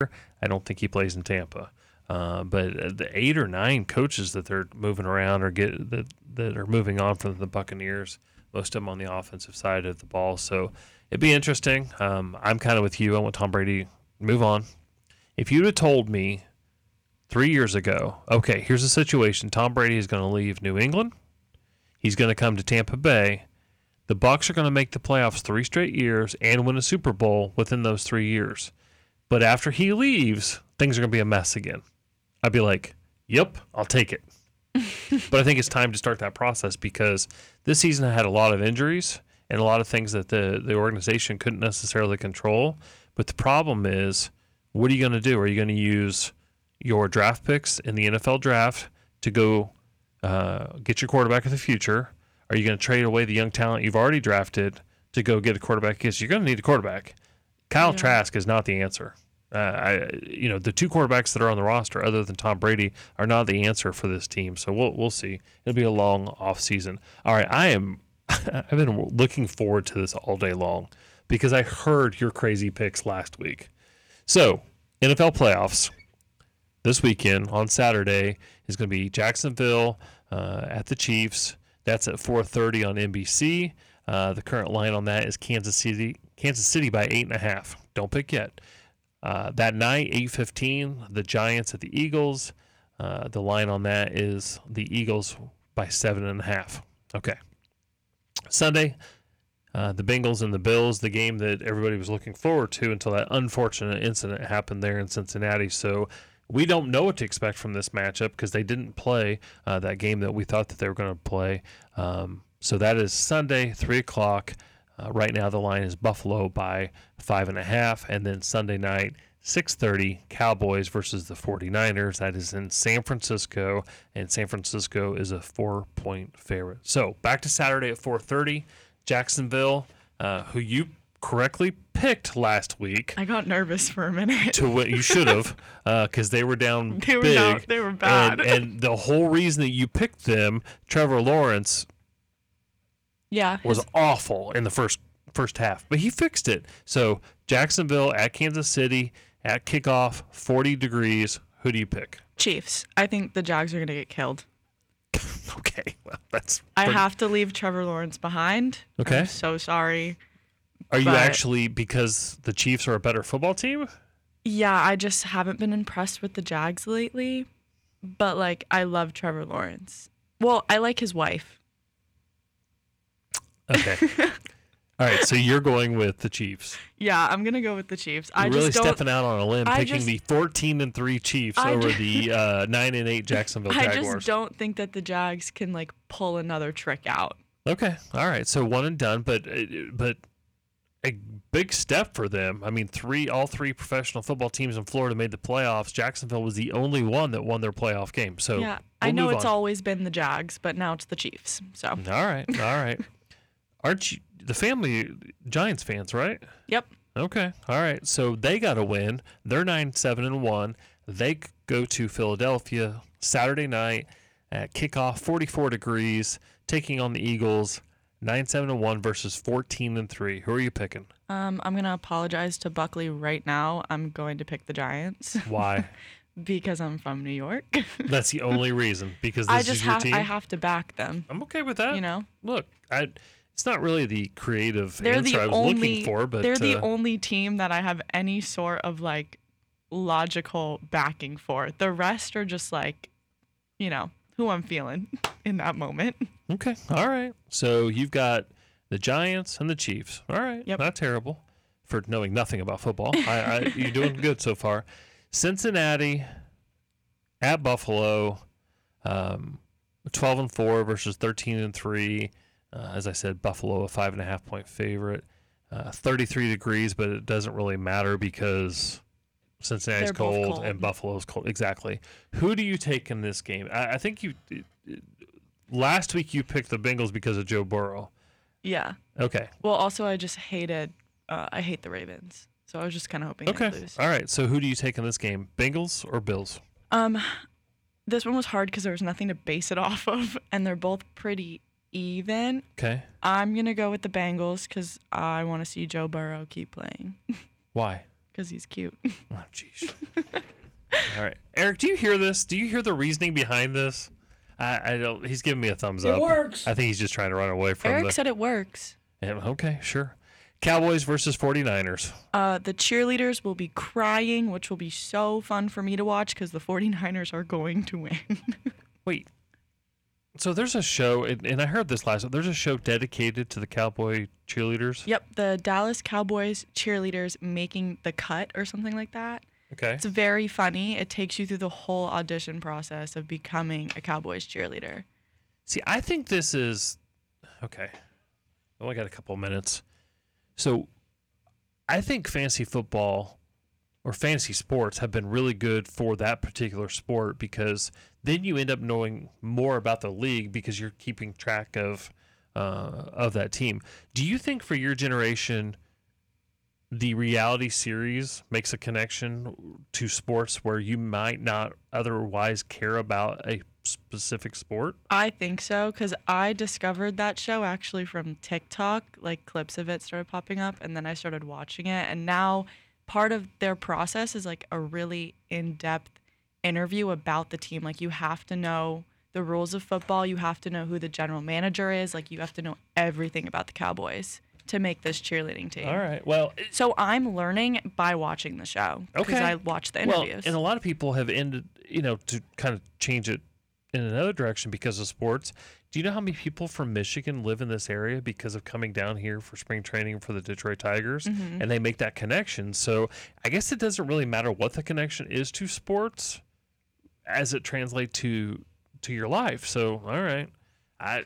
I don't think he plays in Tampa. Uh, but the eight or nine coaches that they're moving around or get that that are moving on from the Buccaneers, most of them on the offensive side of the ball. So it'd be interesting. Um, I'm kind of with you. I want Tom Brady move on. If you'd have told me three years ago, okay, here's the situation: Tom Brady is going to leave New England. He's going to come to Tampa Bay. The Bucs are going to make the playoffs three straight years and win a Super Bowl within those three years. But after he leaves, things are going to be a mess again. I'd be like, "Yep, I'll take it." but I think it's time to start that process because this season I had a lot of injuries and a lot of things that the the organization couldn't necessarily control. But the problem is, what are you going to do? Are you going to use your draft picks in the NFL draft to go uh, get your quarterback of the future? Are you going to trade away the young talent you've already drafted to go get a quarterback? Because you're going to need a quarterback. Kyle Yeah. Trask is not the answer. Uh, I, you know, the two quarterbacks that are on the roster, other than Tom Brady, are not the answer for this team. So we'll we'll see. It'll be a long off season. All right, I am. I've been looking forward to this all day long because I heard your crazy picks last week. So NFL playoffs this weekend on Saturday is going to be Jacksonville uh, at the Chiefs. That's at 4:30 on NBC. Uh, the current line on that is Kansas City, Kansas City by eight and a half. Don't pick yet. Uh, that night, 8:15, the Giants at the Eagles. Uh, the line on that is the Eagles by seven and a half. Okay. Sunday, uh, the Bengals and the Bills, the game that everybody was looking forward to until that unfortunate incident happened there in Cincinnati. So we don't know what to expect from this matchup because they didn't play uh, that game that we thought that they were going to play. Um, so that is Sunday, three o'clock. Uh, right now, the line is Buffalo by five and a half, and then Sunday night, 6:30, Cowboys versus the 49ers. That is in San Francisco, and San Francisco is a four-point favorite. So back to Saturday at 4:30, Jacksonville, uh, who you correctly picked last week I got nervous for a minute. to what You should have, because they were down They were big. down- they were bad. And, and the whole reason that you picked them, Trevor Lawrence, yeah. was awful in the first first half, but he fixed it. So Jacksonville at Kansas City at kickoff, 40 degrees. Who do you pick? Chiefs. I think the Jags are going to get killed. Okay, well that's. I have to leave Trevor Lawrence behind. Okay. I'm so sorry. Are you actually because the Chiefs are a better football team? Yeah, I just haven't been impressed with the Jags lately. But like I love Trevor Lawrence. Well, I like his wife. Okay. All right, so you're going with the Chiefs. Yeah, I'm gonna go with the Chiefs. I You're really just don't. stepping out on a limb, I picking just- the 14 and three Chiefs I over ju- the uh, nine and eight Jacksonville I Jaguars. I just don't think that the Jags can like pull another trick out. Okay, all right. So one and done, but uh, but a big step for them. I mean, three all three professional football teams in Florida made the playoffs. Jacksonville was the only one that won their playoff game. So yeah, I we'll know it's on. always been the Jags, but now it's the Chiefs. So all right, all right. Aren't you the family Giants fans, right? yep, Okay, all right. So they got a win. They're nine seven and one. They go to Philadelphia Saturday night at kickoff, forty four degrees, taking on the Eagles. Nine seven and one versus fourteen and three. Who are you picking? um, I'm gonna apologize to Buckley right now. I'm going to pick the Giants Why? because I'm from New York. That's the only reason because this I is just your have team. I have to back them. I'm okay with that. You know, Look, I. It's not really the creative they're answer the I was only looking for, but they're the uh, only team that I have any sort of like logical backing for. The rest are just like, you know, who I'm feeling in that moment. Okay. All right. So you've got the Giants and the Chiefs. All right. Yep. Not terrible for knowing nothing about football. I, I, you're doing good so far. Cincinnati at Buffalo, um, 12 and 4 versus 13 and 3. Uh, as I said, Buffalo a five and a half point favorite. Uh, 33 degrees, but it doesn't really matter because Cincinnati's cold, cold. and Buffalo's cold. Exactly. Who do you take in this game? I, I think you last week you picked the Bengals because of Joe Burrow. Yeah. Okay. Well, also I just hated. Uh, I hate the Ravens, so I was just kind of hoping Okay. All right. So who do you take in this game? Bengals or Bills? Um, this one was hard because there was nothing to base it off of, and they're both pretty even. Okay. I'm gonna go with the Bengals because I want to see Joe Burrow keep playing. Why? because he's cute. Oh, jeez. All right, Eric, do you hear this? Do you hear the reasoning behind this? I, I don't. He's giving me a thumbs It up. It works. I think he's just trying to run away from Eric the. said it works. Yeah, okay, sure. Cowboys versus 49ers. Uh, the cheerleaders will be crying, which will be so fun for me to watch because the 49ers are going to win. Wait. So there's a show, and, and I heard this last. There's a show dedicated to the Cowboy cheerleaders. yep, the Dallas Cowboys cheerleaders making the cut or something like that. Okay. It's very funny. It takes you through the whole audition process of becoming a Cowboys cheerleader. See, I think this is okay. I only got a couple minutes. So I think fantasy football or fantasy sports have been really good for that particular sport because then you end up knowing more about the league because you're keeping track of uh, of that team. Do you think for your generation the reality series makes a connection to sports where you might not otherwise care about a specific sport? I think so because I discovered that show actually from TikTok. Like clips of it started popping up, and then I started watching it. And now part of their process is like a really in depth interview about the team. Like you have to know the rules of football, you have to know who the general manager is, like you have to know everything about the Cowboys to make this cheerleading team. All right. Well, So I'm learning by watching the show because Okay. I watch the interviews. well, and a lot of people have ended, you know, to kind of change it in another direction because of sports. Do you know how many people from Michigan live in this area because of coming down here for spring training for the Detroit Tigers? Mm-hmm. And they make that connection. So I guess it doesn't really matter what the connection is to sports as it translates to to your life. So all right. I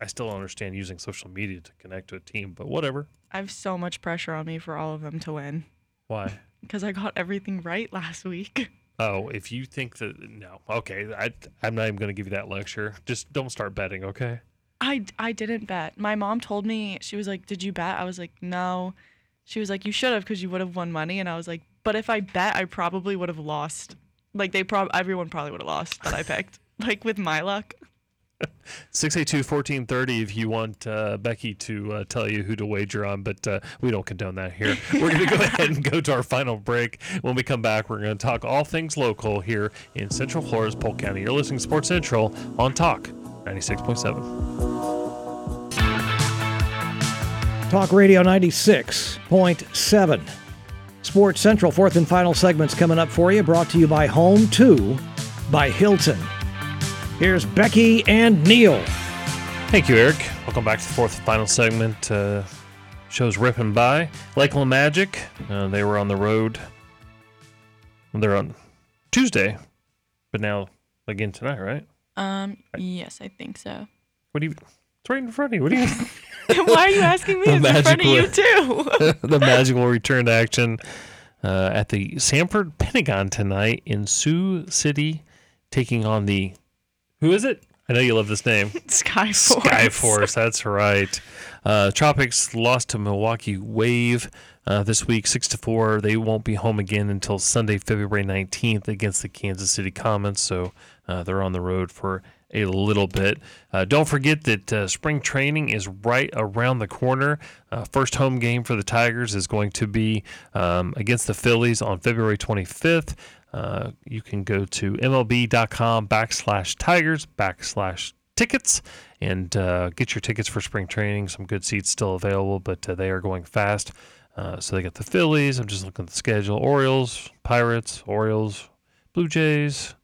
I still don't understand using social media to connect to a team, but whatever. I have so much pressure on me for all of them to win Why? because I got everything right last week. Oh, if you think that no, okay, I I'm not even going to give you that lecture. Just don't start betting, okay? I, I didn't bet. My mom told me, she was like, Did you bet? I was like, No. She was like, You should have because you would have won money. And I was like, But if I bet, I probably would have lost. Like, they probably, everyone probably would have lost that I picked. like, with my luck. 682-1430 if you want uh, Becky to uh, tell you who to wager on, but uh, we don't condone that here. We're going to go ahead and go to our final break. When we come back, we're going to talk all things local here in Central Florida's Polk County. You're listening to Sports Central on Talk 96.7. Talk Radio 96.7. Sports Central, fourth and final segments coming up for you, brought to you by Home 2 by Hilton. Here's Becky and Neil. Thank you, Eric. Welcome back to the fourth and final segment. Uh, show's ripping by. Lakeland Magic, uh, they were on the road. They're on Tuesday, but now again tonight, right? Um, yes, I think so. What do you? It's right in front of you. What do you? Why are you asking me? The It's in front of you, too. the magical return to action uh, at the Sanford Pentagon tonight in Sioux City, taking on the. Who is it? I know you love this name. Skyforce. Skyforce, that's right. Uh, Tropics lost to Milwaukee Wave uh, this week, six to four. They won't be home again until Sunday, February nineteenth, against the Kansas City Comets. So uh, they're on the road for a little bit. Uh, don't forget that uh, spring training is right around the corner. Uh, first home game for the Tigers is going to be um, against the Phillies on February 25th. Uh, you can go to mlb.com backslash tigers backslash tickets and uh, get your tickets for spring training. Some good seats still available, but uh, they are going fast. So they got the Phillies. I'm just looking at the schedule: Orioles, Pirates, Orioles, Blue Jays.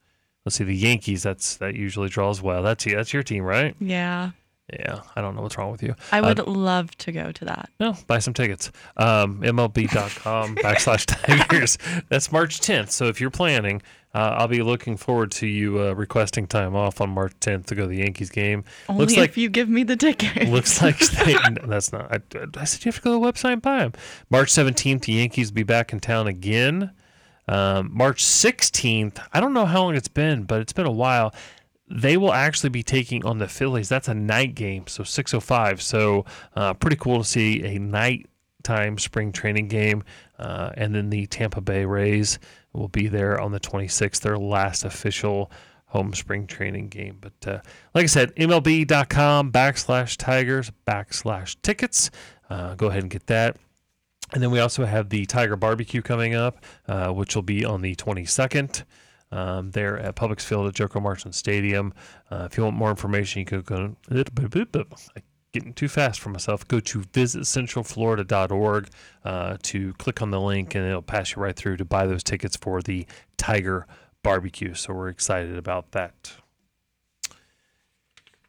Let's see the Yankees. That's that usually draws well. That's that's your team, right? Yeah. Yeah. I don't know what's wrong with you. I Uh, would love to go to that. no, buy some tickets. Um, MLB.com backslash Tigers. That's March 10th. So if you're planning, uh, I'll be looking forward to you uh, requesting time off on March 10th to go to the Yankees game. Only looks if like you give me the ticket. looks like they, no, that's not. I, I said you have to go to the website and buy them. March 17th, the Yankees will be back in town again. Um, March 16th, I don't know how long it's been, but it's been a while. They will actually be taking on the Phillies. That's a night game, so 6:05. So uh, pretty cool to see a nighttime spring training game. Uh, and then the Tampa Bay Rays will be there on the 26th, their last official home spring training game. But uh, like I said, MLB.com backslash Tigers backslash tickets. Uh, go ahead and get that. And then we also have the Tiger Barbecue coming up, uh, which will be on the 22nd. Um, there at Publix Field at Joker Marchant Stadium. Uh, if you want more information, you can go. Getting too fast for myself. Go to visitcentralflorida.org uh, to click on the link, and it'll pass you right through to buy those tickets for the Tiger Barbecue. So we're excited about that.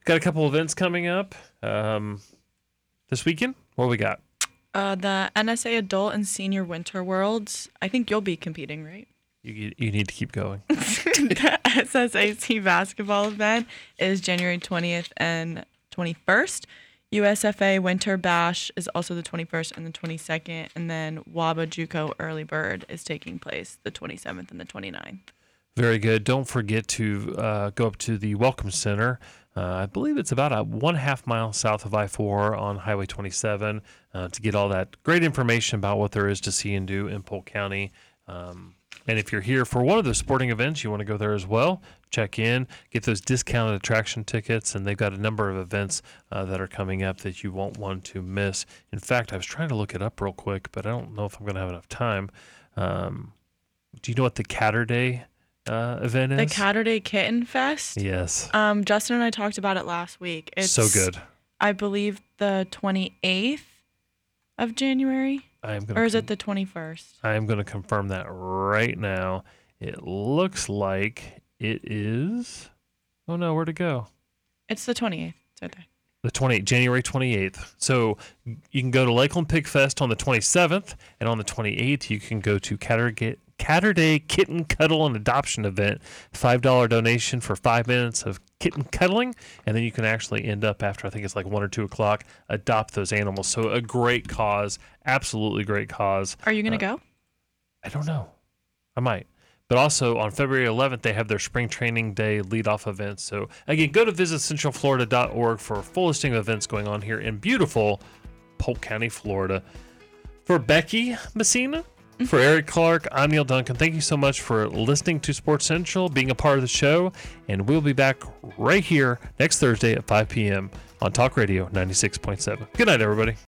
Got a couple events coming up um, this weekend. What we got? Uh, the NSA Adult and Senior Winter Worlds. I think you'll be competing, right? You, you need to keep going. the SSAC basketball event is January 20th and 21st. USFA Winter Bash is also the 21st and the 22nd. And then WABA JUCO Early Bird is taking place the 27th and the 29th. Very good. Don't forget to uh, go up to the Welcome Center. Uh, I believe it's about a one half mile south of I 4 on Highway 27 uh, to get all that great information about what there is to see and do in Polk County. Um, and if you're here for one of the sporting events, you want to go there as well. Check in, get those discounted attraction tickets, and they've got a number of events uh, that are coming up that you won't want to miss. In fact, I was trying to look it up real quick, but I don't know if I'm going to have enough time. Um, do you know what the Catterday uh, event is? The Catterday Kitten Fest. Yes. Um, Justin and I talked about it last week. It's so good. I believe the 28th of January. I am going or is it the 21st? I am going to confirm that right now. It looks like it is. Oh no, where to go? It's the 28th. It's right there. The 28th, January 28th. So you can go to Lakeland Pig Fest on the 27th, and on the 28th you can go to Cattergate Catterday Kitten Cuddle and Adoption event. $5 donation for five minutes of kitten cuddling. And then you can actually end up after, I think it's like one or two o'clock, adopt those animals. So a great cause. Absolutely great cause. Are you going to uh, go? I don't know. I might. But also on February 11th, they have their spring training day leadoff event. So again, go to visitcentralflorida.org for a full listing of events going on here in beautiful Polk County, Florida. For Becky Messina, for Eric Clark, I'm Neil Duncan. Thank you so much for listening to Sports Central, being a part of the show, and we'll be back right here next Thursday at 5 p.m. on Talk Radio 96.7. Good night, everybody.